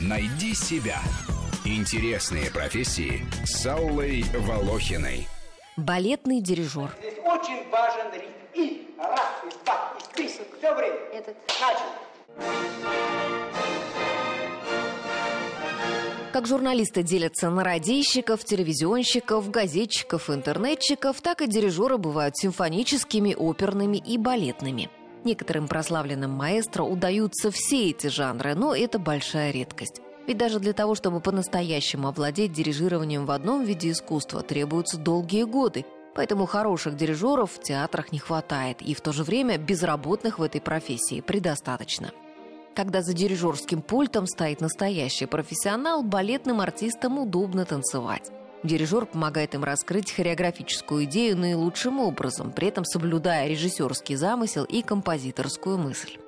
Найди себя. Интересные профессии с Аллой Волохиной. Балетный дирижер. Здесь очень важен ритм. И раз, и два, и три. Все время. Этот. Начал. Как журналисты делятся на радийщиков, телевизионщиков, газетчиков, интернетчиков, так и дирижеры бывают симфоническими, оперными и балетными. Некоторым прославленным маэстро удаются все эти жанры, но это большая редкость. Ведь даже для того, чтобы по-настоящему овладеть дирижированием в одном виде искусства, требуются долгие годы. Поэтому хороших дирижеров в театрах не хватает, и в то же время безработных в этой профессии предостаточно. Когда за дирижерским пультом стоит настоящий профессионал, балетным артистам удобно танцевать. Дирижер помогает им раскрыть хореографическую идею наилучшим образом, при этом соблюдая режиссерский замысел и композиторскую мысль.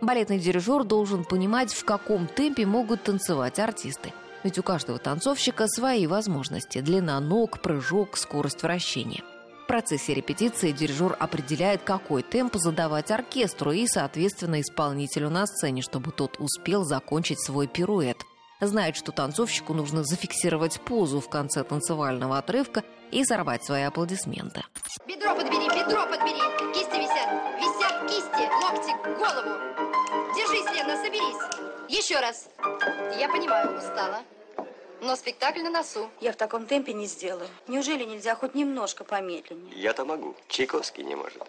Балетный дирижер должен понимать, в каком темпе могут танцевать артисты. Ведь у каждого танцовщика свои возможности – длина ног, прыжок, скорость вращения – в процессе репетиции дирижер определяет, какой темп задавать оркестру и, соответственно, исполнителю на сцене, чтобы тот успел закончить свой пируэт. Знает, что танцовщику нужно зафиксировать позу в конце танцевального отрывка и сорвать свои аплодисменты. Бедро подбери, бедро подбери. Кисти висят. Висят кисти, локти, голову. Держись, Лена, соберись. Еще раз. Я понимаю, устала. Но спектакль на носу. Я в таком темпе не сделаю. Неужели нельзя хоть немножко помедленнее? Я-то могу. Чайковский не может.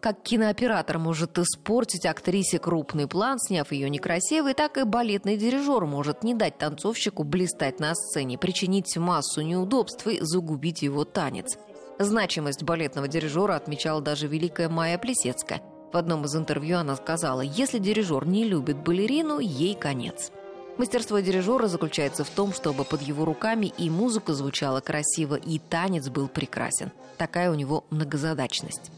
Как кинооператор может испортить актрисе крупный план, сняв ее некрасивой, так и балетный дирижер может не дать танцовщику блистать на сцене, причинить массу неудобств и загубить его танец. Значимость балетного дирижера отмечала даже великая Майя Плесецкая. В одном из интервью она сказала, если дирижер не любит балерину, ей конец. Мастерство дирижера заключается в том, чтобы под его руками и музыка звучала красиво, и танец был прекрасен. Такая у него многозадачность.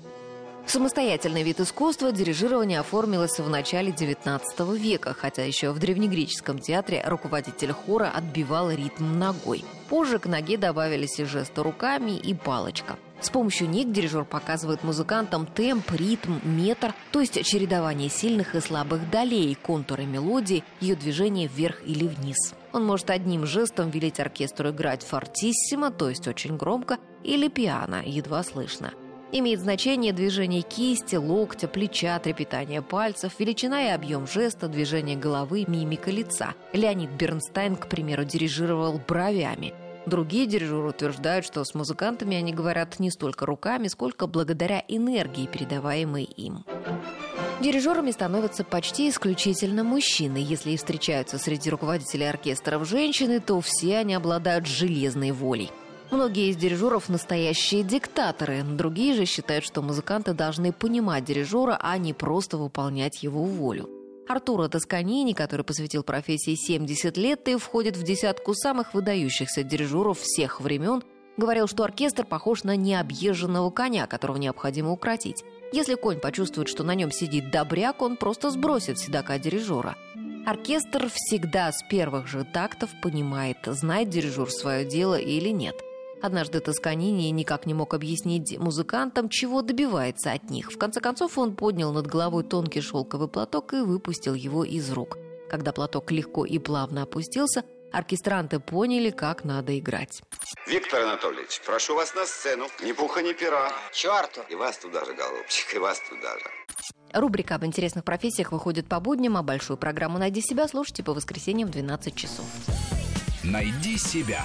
Самостоятельный вид искусства дирижирование оформилось в начале XIX века, хотя еще в древнегреческом театре руководитель хора отбивал ритм ногой. Позже к ноге добавились и жесты руками, и палочка. С помощью них дирижер показывает музыкантам темп, ритм, метр, то есть чередование сильных и слабых долей, контуры мелодии, ее движение вверх или вниз. Он может одним жестом велеть оркестру играть фортиссимо, то есть очень громко, или пиано, едва слышно. Имеет значение движение кисти, локтя, плеча, трепетание пальцев, величина и объем жеста, движение головы, мимика лица. Леонид Бернстайн, к примеру, дирижировал бровями. Другие дирижеры утверждают, что с музыкантами они говорят не столько руками, сколько благодаря энергии, передаваемой им. Дирижерами становятся почти исключительно мужчины. Если и встречаются среди руководителей оркестров женщины, то все они обладают железной волей. Многие из дирижеров настоящие диктаторы, другие же считают, что музыканты должны понимать дирижера, а не просто выполнять его волю. Артуро Тосканини, который посвятил профессии 70 лет и входит в десятку самых выдающихся дирижеров всех времен, говорил, что оркестр похож на необъезженного коня, которого необходимо укротить. Если конь почувствует, что на нем сидит добряк, он просто сбросит седока дирижера. Оркестр всегда с первых же тактов понимает, знает дирижер свое дело или нет – Однажды Тосканини никак не мог объяснить музыкантам, чего добивается от них. В конце концов он поднял над головой тонкий шелковый платок и выпустил его из рук. Когда платок легко и плавно опустился, оркестранты поняли, как надо играть. Виктор Анатольевич, прошу вас на сцену. Ни пуха, ни пера. Черту. И вас туда же, голубчик, и вас туда же. Рубрика об интересных профессиях выходит по будням, а большую программу «Найди себя» слушайте по воскресеньям в 12 часов. Найди себя.